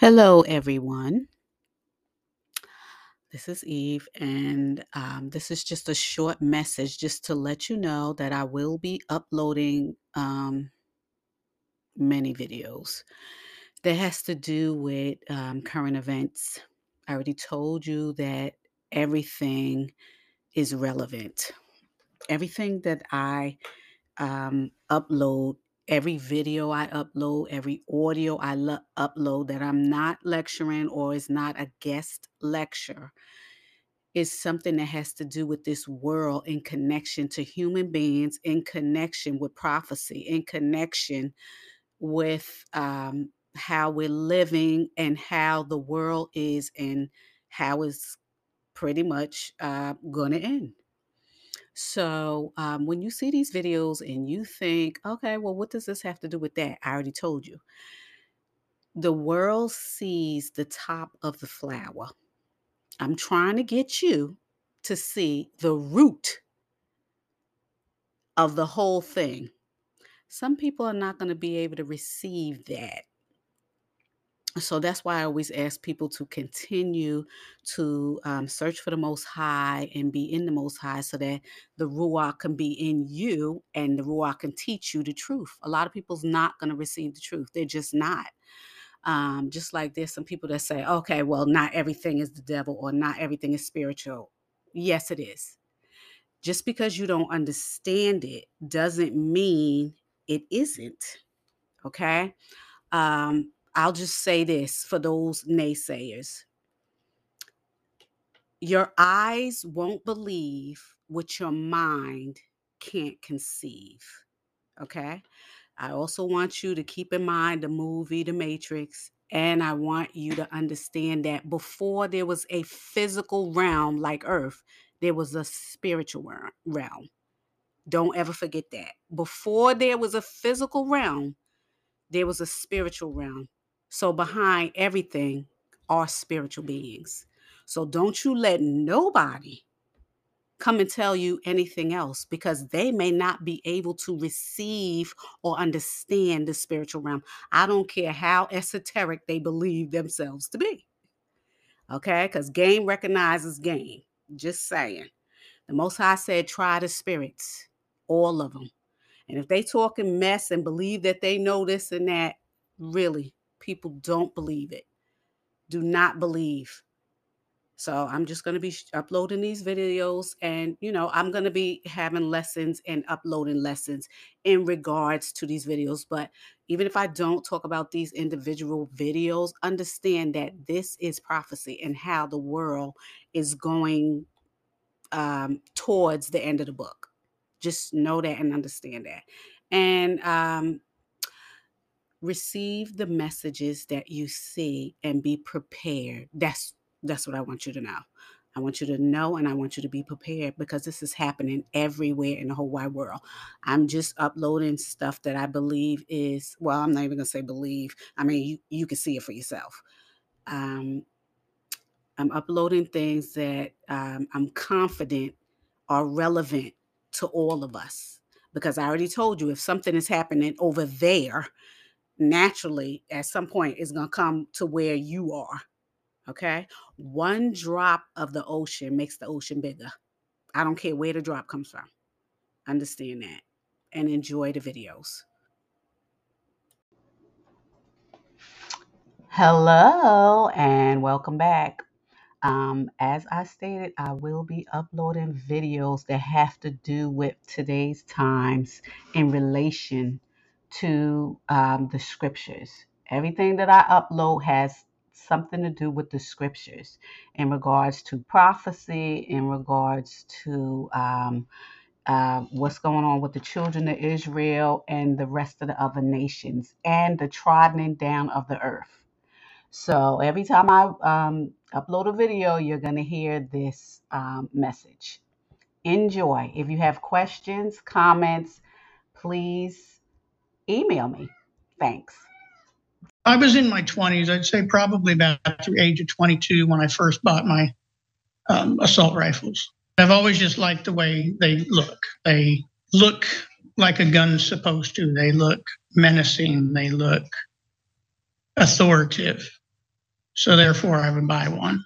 Hello, everyone. This is Eve, and um, this is just a short message just to let you know that I will be uploading um, many videos that has to do with um, current events. I already told you that everything is relevant. Everything that I um, upload every video I upload, every audio I lo- upload that I'm not lecturing or is not a guest lecture is something that has to do with this world in connection to human beings, in connection with prophecy, in connection with um, how we're living and how the world is and how it's pretty much uh, going to end. So um, when you see these videos and you think, okay, well, what does this have to do with that? I already told you. The world sees the top of the flower. I'm trying to get you to see the root of the whole thing. Some people are not going to be able to receive that so that's why I always ask people to continue to um, search for the Most High and be in the Most High so that the Ruach can be in you and the Ruach can teach you the truth. A lot of people's not going to receive the truth. They're just not. Um, just like there's some people that say, okay, well, not everything is the devil or not everything is spiritual. Yes, it is. Just because you don't understand it doesn't mean it isn't. Okay. Um, I'll just say this for those naysayers your eyes won't believe what your mind can't conceive. Okay. I also want you to keep in mind the movie The Matrix. And I want you to understand that before there was a physical realm like Earth, there was a spiritual realm. Don't ever forget that. Before there was a physical realm, there was a spiritual realm. So behind everything are spiritual beings. So don't you let nobody come and tell you anything else because they may not be able to receive or understand the spiritual realm. I don't care how esoteric they believe themselves to be. Okay? Because game recognizes game. Just saying. The Most High said, try the spirits, all of them. And if they talking mess and believe that they know this and that, really, people don't believe it. Do not believe. So I'm just going to be uploading these videos and you know, I'm going to be having lessons and uploading lessons in regards to these videos, but even if I don't talk about these individual videos, understand that this is prophecy and how the world is going um, towards the end of the book. Just know that and understand that. And um, receive the messages that you see and be prepared. That's that's what I want you to know. I want you to know and I want you to be prepared because this is happening everywhere in the whole wide world. I'm just uploading stuff that I believe is, well, I'm not even going to say believe. I mean, you, you can see it for yourself. Um, I'm uploading things that um, I'm confident are relevant to all of us because I already told you if something is happening over there, naturally at some point it's going to come to where you are. Okay. One drop of the ocean makes the ocean bigger. I don't care where the drop comes from. Understand that and enjoy the videos. Hello and welcome back. Um, as I stated, I will be uploading videos that have to do with today's times in relation to um, the scriptures. Everything that I upload has something to do with the scriptures in regards to prophecy, in regards to um, uh, what's going on with the children of Israel and the rest of the other nations, and the trodden down of the earth. So every time I um, upload a video, you're going to hear this um, message. Enjoy. If you have questions, comments, please email me. Thanks. I was in my 20s. I'd say probably about the age of 22 when I first bought my um, assault rifles. I've always just liked the way they look. They look like a gun's supposed to. They look menacing. They look authoritative. So therefore, I would buy one.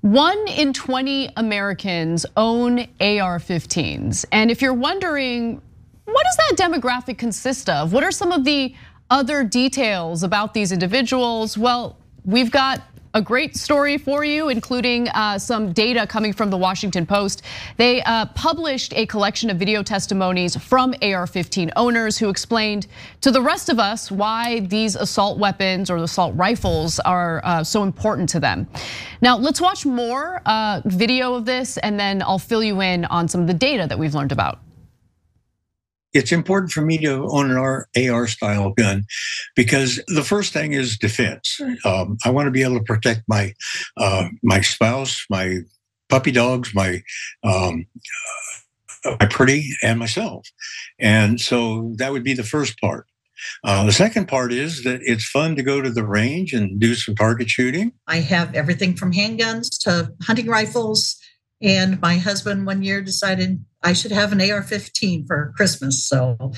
One in 20 Americans own AR 15s. And if you're wondering, what does that demographic consist of? What are some of the other details about these individuals? Well, we've got a great story for you, including uh, some data coming from the Washington Post. They uh, published a collection of video testimonies from AR 15 owners who explained to the rest of us why these assault weapons or assault rifles are uh, so important to them. Now, let's watch more video of this, and then I'll fill you in on some of the data that we've learned about it's important for me to own an AR style gun because the first thing is defense. Um, I want to be able to protect my uh, my spouse, my puppy dogs, my um, uh, my pretty, and myself. And so that would be the first part. Uh, the second part is that it's fun to go to the range and do some target shooting. I have everything from handguns to hunting rifles. And my husband one year decided I should have an AR 15 for Christmas. So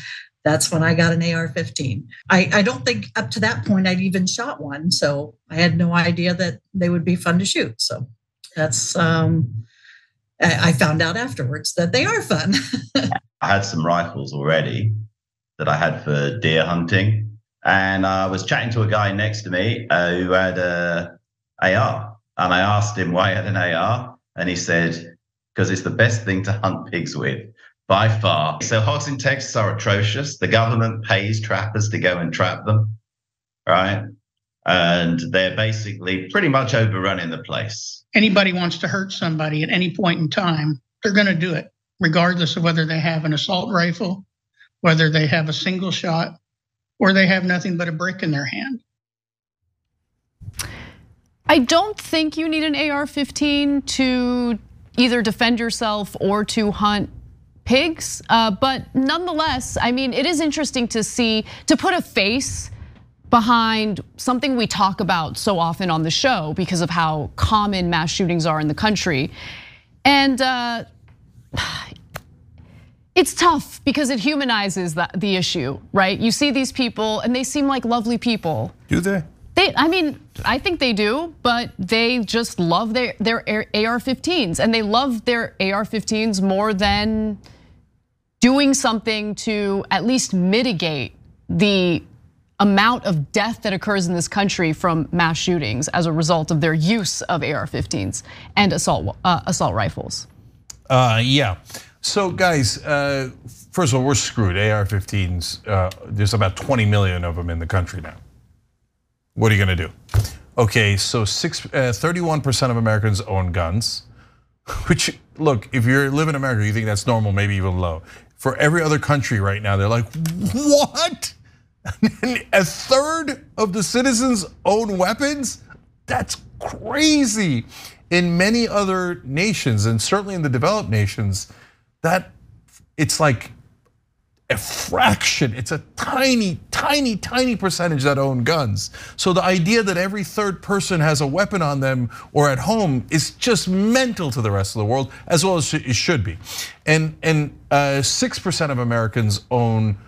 that's when I got an AR 15. I, I don't think up to that point I'd even shot one. So I had no idea that they would be fun to shoot. So that's, um, I found out afterwards that they are fun. I had some rifles already that I had for deer hunting. And I was chatting to a guy next to me uh, who had a AR. And I asked him why he had an AR. And he said, because it's the best thing to hunt pigs with by far. So hogs in Texas are atrocious. The government pays trappers to go and trap them, right? And they're basically pretty much overrunning the place. Anybody wants to hurt somebody at any point in time, they're going to do it, regardless of whether they have an assault rifle, whether they have a single shot, or they have nothing but a brick in their hand. I don't think you need an AR 15 to either defend yourself or to hunt pigs. Uh, but nonetheless, I mean, it is interesting to see, to put a face behind something we talk about so often on the show because of how common mass shootings are in the country. And uh, it's tough because it humanizes the issue, right? You see these people and they seem like lovely people. Do they? They, I mean, I think they do, but they just love their their AR-15s, and they love their AR-15s more than doing something to at least mitigate the amount of death that occurs in this country from mass shootings as a result of their use of AR-15s and assault uh, assault rifles. Uh, yeah. So guys, uh, first of all, we're screwed. AR-15s. Uh, there's about 20 million of them in the country now. What are you gonna do? Okay, so 31% uh, of Americans own guns, which look, if you live in America, you think that's normal, maybe even low. For every other country right now, they're like, what? a third of the citizens own weapons? That's crazy. In many other nations, and certainly in the developed nations, that it's like a fraction, it's a tiny, tiny, tiny percentage that own guns. So the idea that every third person has a weapon on them or at home is just mental to the rest of the world, as well as it should be. And and uh, six percent of Americans own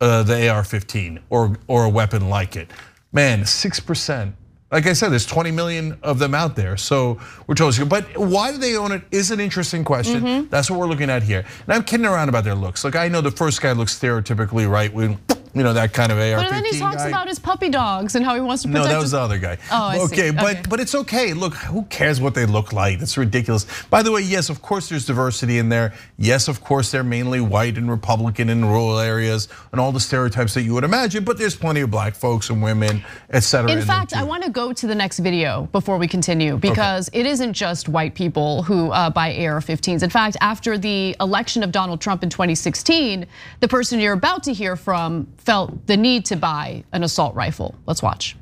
uh, the AR-15 or or a weapon like it. Man, six percent like I said, there's 20 million of them out there. So we're totally, but why do they own it is an interesting question. Mm -hmm. That's what we're looking at here. And I'm kidding around about their looks. Like I know the first guy looks stereotypically right wing you know that kind of AR-15 But then he talks guy. about his puppy dogs and how he wants to protect. No, that was the other guy. Oh, I okay, see. but but it's okay. Look, who cares what they look like? That's ridiculous. By the way, yes, of course there's diversity in there. Yes, of course they're mainly white and Republican in rural areas and all the stereotypes that you would imagine. But there's plenty of black folks and women, etc. In, in fact, I want to go to the next video before we continue because okay. it isn't just white people who uh, buy AR-15s. In fact, after the election of Donald Trump in 2016, the person you're about to hear from felt the need to buy an assault rifle. Let's watch.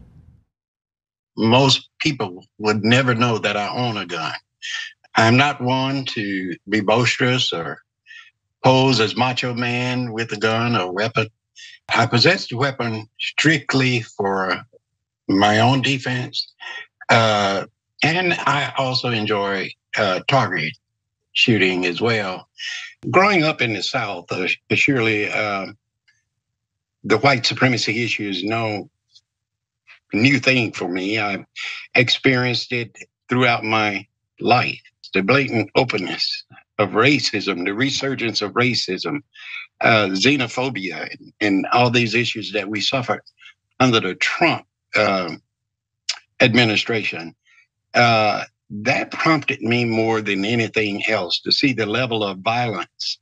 Most people would never know that I own a gun. I'm not one to be boisterous or pose as macho man with a gun or weapon. I possess the weapon strictly for my own defense. Uh, and I also enjoy uh, target shooting as well. Growing up in the South, uh, surely uh, the white supremacy issue is no new thing for me. I've experienced it throughout my life. The blatant openness of racism, the resurgence of racism, uh, xenophobia, and, and, all these issues that we suffered under the Trump uh, administration. Uh, that prompted me more than anything else to see the level of violence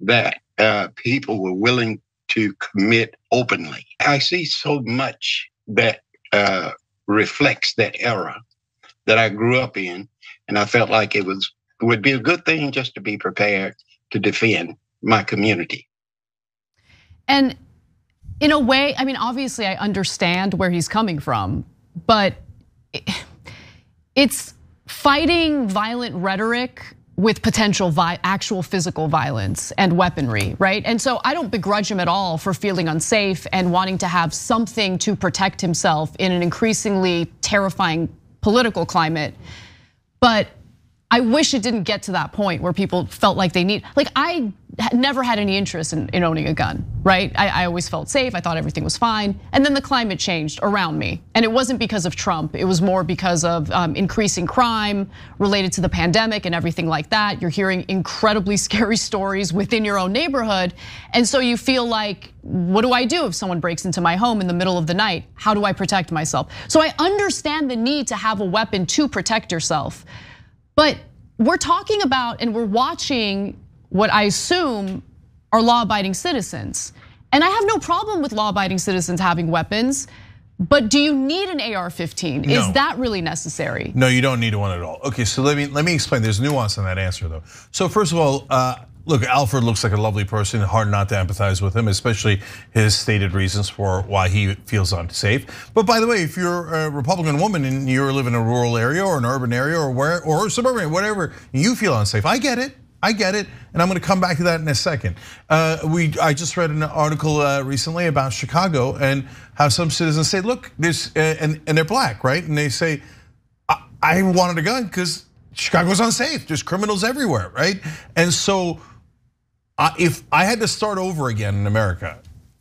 that uh, people were willing to commit openly. I see so much that uh, reflects that era that I grew up in, and I felt like it was it would be a good thing just to be prepared to defend my community. And in a way, I mean, obviously, I understand where he's coming from, but it's fighting violent rhetoric with potential actual physical violence and weaponry, right? And so I don't begrudge him at all for feeling unsafe and wanting to have something to protect himself in an increasingly terrifying political climate. But I wish it didn't get to that point where people felt like they need, like I never had any interest in, in owning a gun, right? I, I, always felt safe, I thought everything was fine. And then the climate changed around me. And it wasn't because of Trump, it was more because of um, increasing crime related to the pandemic and everything like that. You're hearing incredibly scary stories within your own neighborhood. And so you feel like, what do I do if someone breaks into my home in the middle of the night? How do I protect myself? So I understand the need to have a weapon to protect yourself. But we're talking about and we're watching what I assume are law abiding citizens. And I have no problem with law abiding citizens having weapons. But do you need an AR-15? No. Is that really necessary? No, you don't need one at all. Okay, so let me let me explain. There's nuance in that answer, though. So first of all, uh, look, Alfred looks like a lovely person. Hard not to empathize with him, especially his stated reasons for why he feels unsafe. But by the way, if you're a Republican woman and you live in a rural area or an urban area or where or suburban, whatever, you feel unsafe. I get it. I get it, and I'm going to come back to that in a second. Uh, we, I just read an article uh, recently about Chicago and how some citizens say, "Look, there's," uh, and, and they're black, right? And they say, "I, I wanted a gun because Chicago's unsafe. There's criminals everywhere, right?" And so if I had to start over again in America,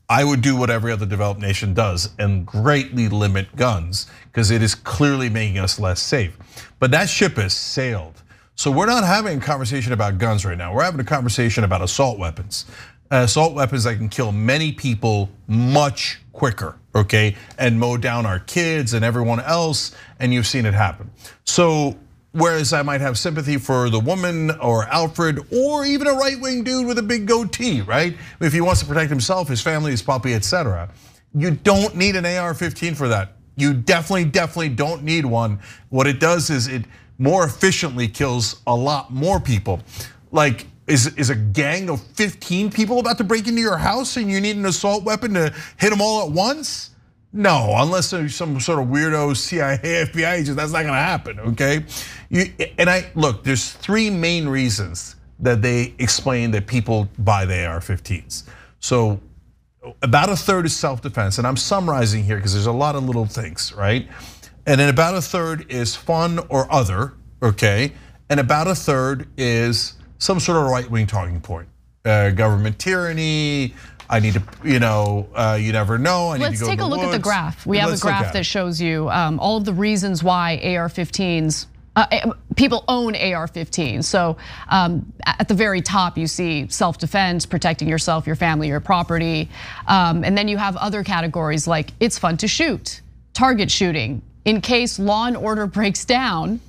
I would do what every other developed nation does and greatly limit guns because it is clearly making us less safe. But that ship has sailed. So we're not having a conversation about guns right now. We're having a conversation about assault weapons. Assault weapons that can kill many people much quicker, okay? And mow down our kids and everyone else, and you've seen it happen. So Whereas I might have sympathy for the woman or Alfred or even a right wing dude with a big goatee, right? If he wants to protect himself, his family, his puppy, etc. You don't need an AR 15 for that. You definitely, definitely don't need one. What it does is it more efficiently kills a lot more people. Like, is, is a gang of 15 people about to break into your house and you need an assault weapon to hit them all at once? No, unless there's some sort of weirdo CIA, FBI agent, that's not gonna happen, okay? You, and I look, there's three main reasons that they explain that people buy the AR-15s. So about a third is self-defense, and I'm summarizing here because there's a lot of little things, right? And then about a third is fun or other, okay? And about a third is some sort of right-wing talking point, uh, government tyranny, I need to, you know, uh, you never know. I Let's take a look woods. at the graph. We have a graph that shows you um, all of the reasons why AR-15s uh, eh, people own AR-15. So um, at the very top, you see self-defense, protecting yourself, your family, your property, um, and then you have other categories like it's fun to shoot, target shooting, in case law and order breaks down.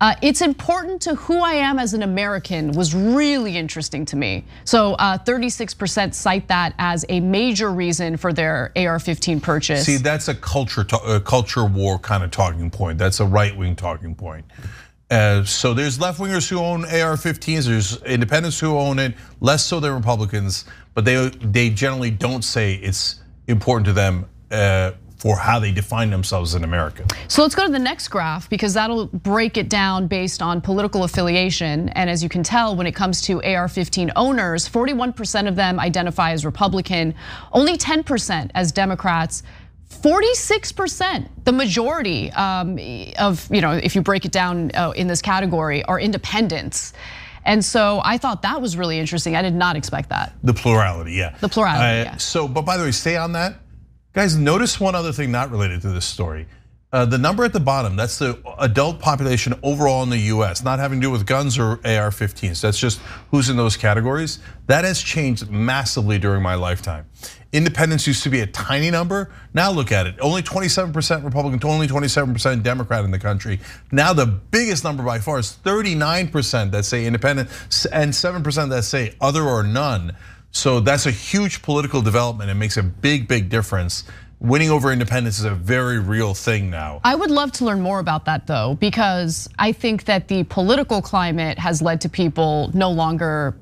Uh, it's important to who I am as an American was really interesting to me. So 36% uh, cite that as a major reason for their AR-15 purchase. See, that's a culture a culture war kind of talking point. That's a right wing talking point. Uh, so there's left wingers who own AR-15s. There's independents who own it. Less so than Republicans, but they they generally don't say it's important to them for how they define themselves in America. So let's go to the next graph because that'll break it down based on political affiliation. And as you can tell, when it comes to AR-15 owners, 41% of them identify as Republican, only 10% as Democrats. 46%, the majority um, of, you know, if you break it down uh, in this category, are independents. And so I thought that was really interesting. I did not expect that. The plurality, yeah. The plurality, uh, yeah. So, but by the way, stay on that Guys, notice one other thing not related to this story. Uh, the number at the bottom, that's the adult population overall in the US, not having to do with guns or AR 15s. That's just who's in those categories. That has changed massively during my lifetime. Independents used to be a tiny number. Now look at it. Only 27% Republican, only 27% Democrat in the country. Now the biggest number by far is 39% that say independent and 7% that say other or none. So that's a huge political development. It makes a big, big difference winning over independents is a very real thing now. I would love to learn more about that though, because I think that the political climate has led to people no longer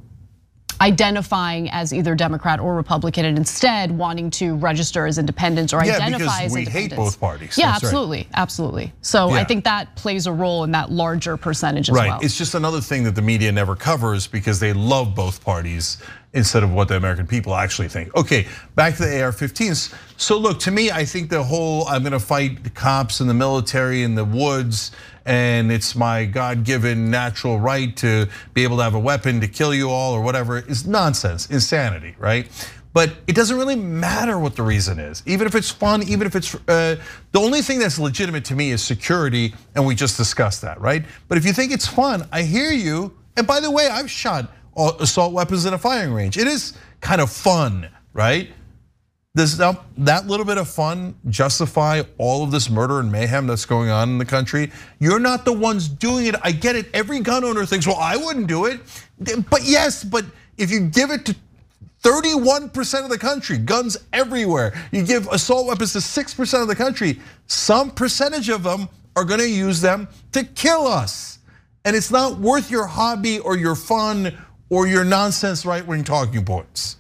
identifying as either Democrat or Republican and instead wanting to register as independents or yeah, identify as independents. Yeah, because we hate both parties. Yeah, That's absolutely, right. absolutely. So Yeah. I think that plays a role in that larger percentage as right. well. It's just another thing that the media never covers because they love both parties instead of what the American people actually think. Okay, back to the AR-15s. So look, to me, I think the whole I'm going to fight the cops and the military in the woods and it's my God-given natural right to be able to have a weapon to kill you all or whatever is nonsense, insanity, right? But it doesn't really matter what the reason is. Even if it's fun, even if it's uh, the only thing that's legitimate to me is security, and we just discussed that, right? But if you think it's fun, I hear you. And by the way, I've shot assault weapons in a firing range. It is kind of fun, right? Does that little bit of fun justify all of this murder and mayhem that's going on in the country? You're not the ones doing it. I get it. Every gun owner thinks, well, I wouldn't do it. But yes, but if you give it to 31% of the country, guns everywhere. You give assault weapons to 6% of the country. Some percentage of them are gonna use them to kill us. And it's not worth your hobby or your fun or your nonsense right wing talking points.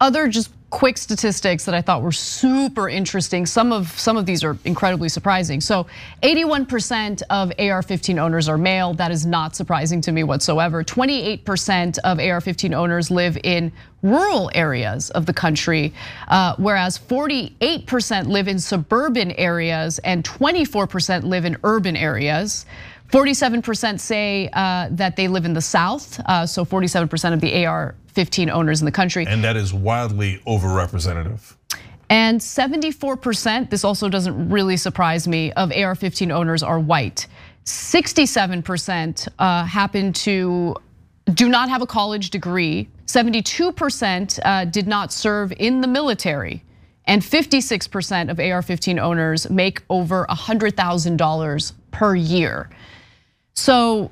Other just quick statistics that I thought were super interesting. Some of some of these are incredibly surprising. So 81% of AR-15 owners are male. That is not surprising to me whatsoever. 28% of AR-15 owners live in rural areas of the country, uh, whereas 48% live in suburban areas and 24% live in urban areas. 47% say uh, that they live in the South, uh, so 47% of the AR-15 owners in the country. And that is wildly overrepresentative. And 74%, this also doesn't really surprise me, of AR-15 owners are white. 67% uh, happen to do not have a college degree. 72% did not serve in the military. And 56% of AR-15 owners make over $100,000 per year. So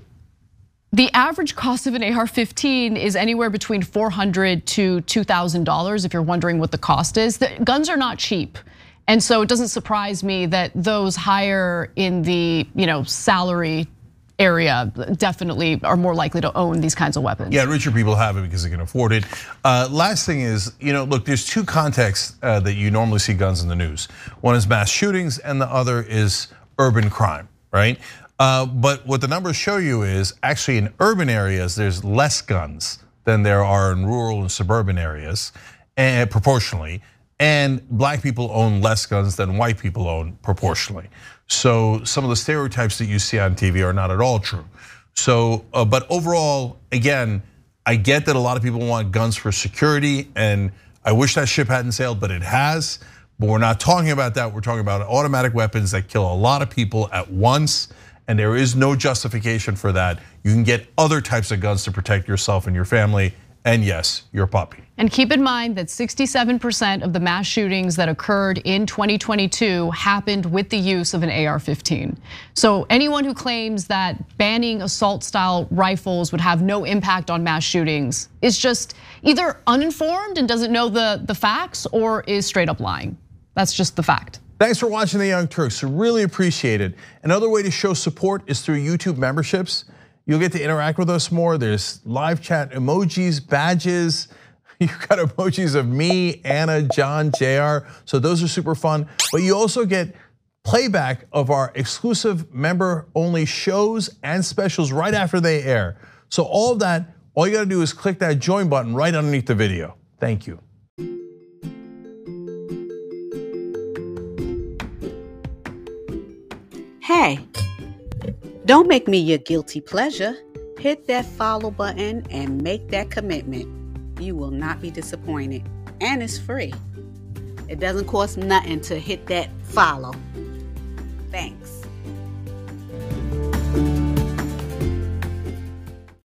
the average cost of an AR-15 is anywhere between 400 to $2,000 if you're wondering what the cost is. The guns are not cheap. And so it doesn't surprise me that those higher in the, you know, salary area definitely are more likely to own these kinds of weapons. Yeah, richer people have it because they can afford it. Uh, last thing is, you know, look, there's two contexts uh, that you normally see guns in the news. One is mass shootings, and the other is urban crime, right? Uh, but what the numbers show you is actually in urban areas, there's less guns than there are in rural and suburban areas, and proportionally. And black people own less guns than white people own proportionally. So some of the stereotypes that you see on TV are not at all true. So, uh, but overall, again, I get that a lot of people want guns for security, and I wish that ship hadn't sailed, but it has. But we're not talking about that. We're talking about automatic weapons that kill a lot of people at once and there is no justification for that. You can get other types of guns to protect yourself and your family, and yes, your puppy. And keep in mind that 67% of the mass shootings that occurred in 2022 happened with the use of an AR-15. So anyone who claims that banning assault-style rifles would have no impact on mass shootings is just either uninformed and doesn't know the, the facts or is straight up lying. That's just the fact. Thanks for watching The Young Turks, really appreciate it. Another way to show support is through YouTube memberships. You'll get to interact with us more. There's live chat emojis, badges. You've got emojis of me, Ana, John, JR. So those are super fun. But you also get playback of our exclusive member only shows and specials right after they air. So all of that, all you gotta do is click that join button right underneath the video. Thank you. Hey, don't make me your guilty pleasure. Hit that follow button and make that commitment. You will not be disappointed, and it's free. It doesn't cost nothing to hit that follow. Thanks.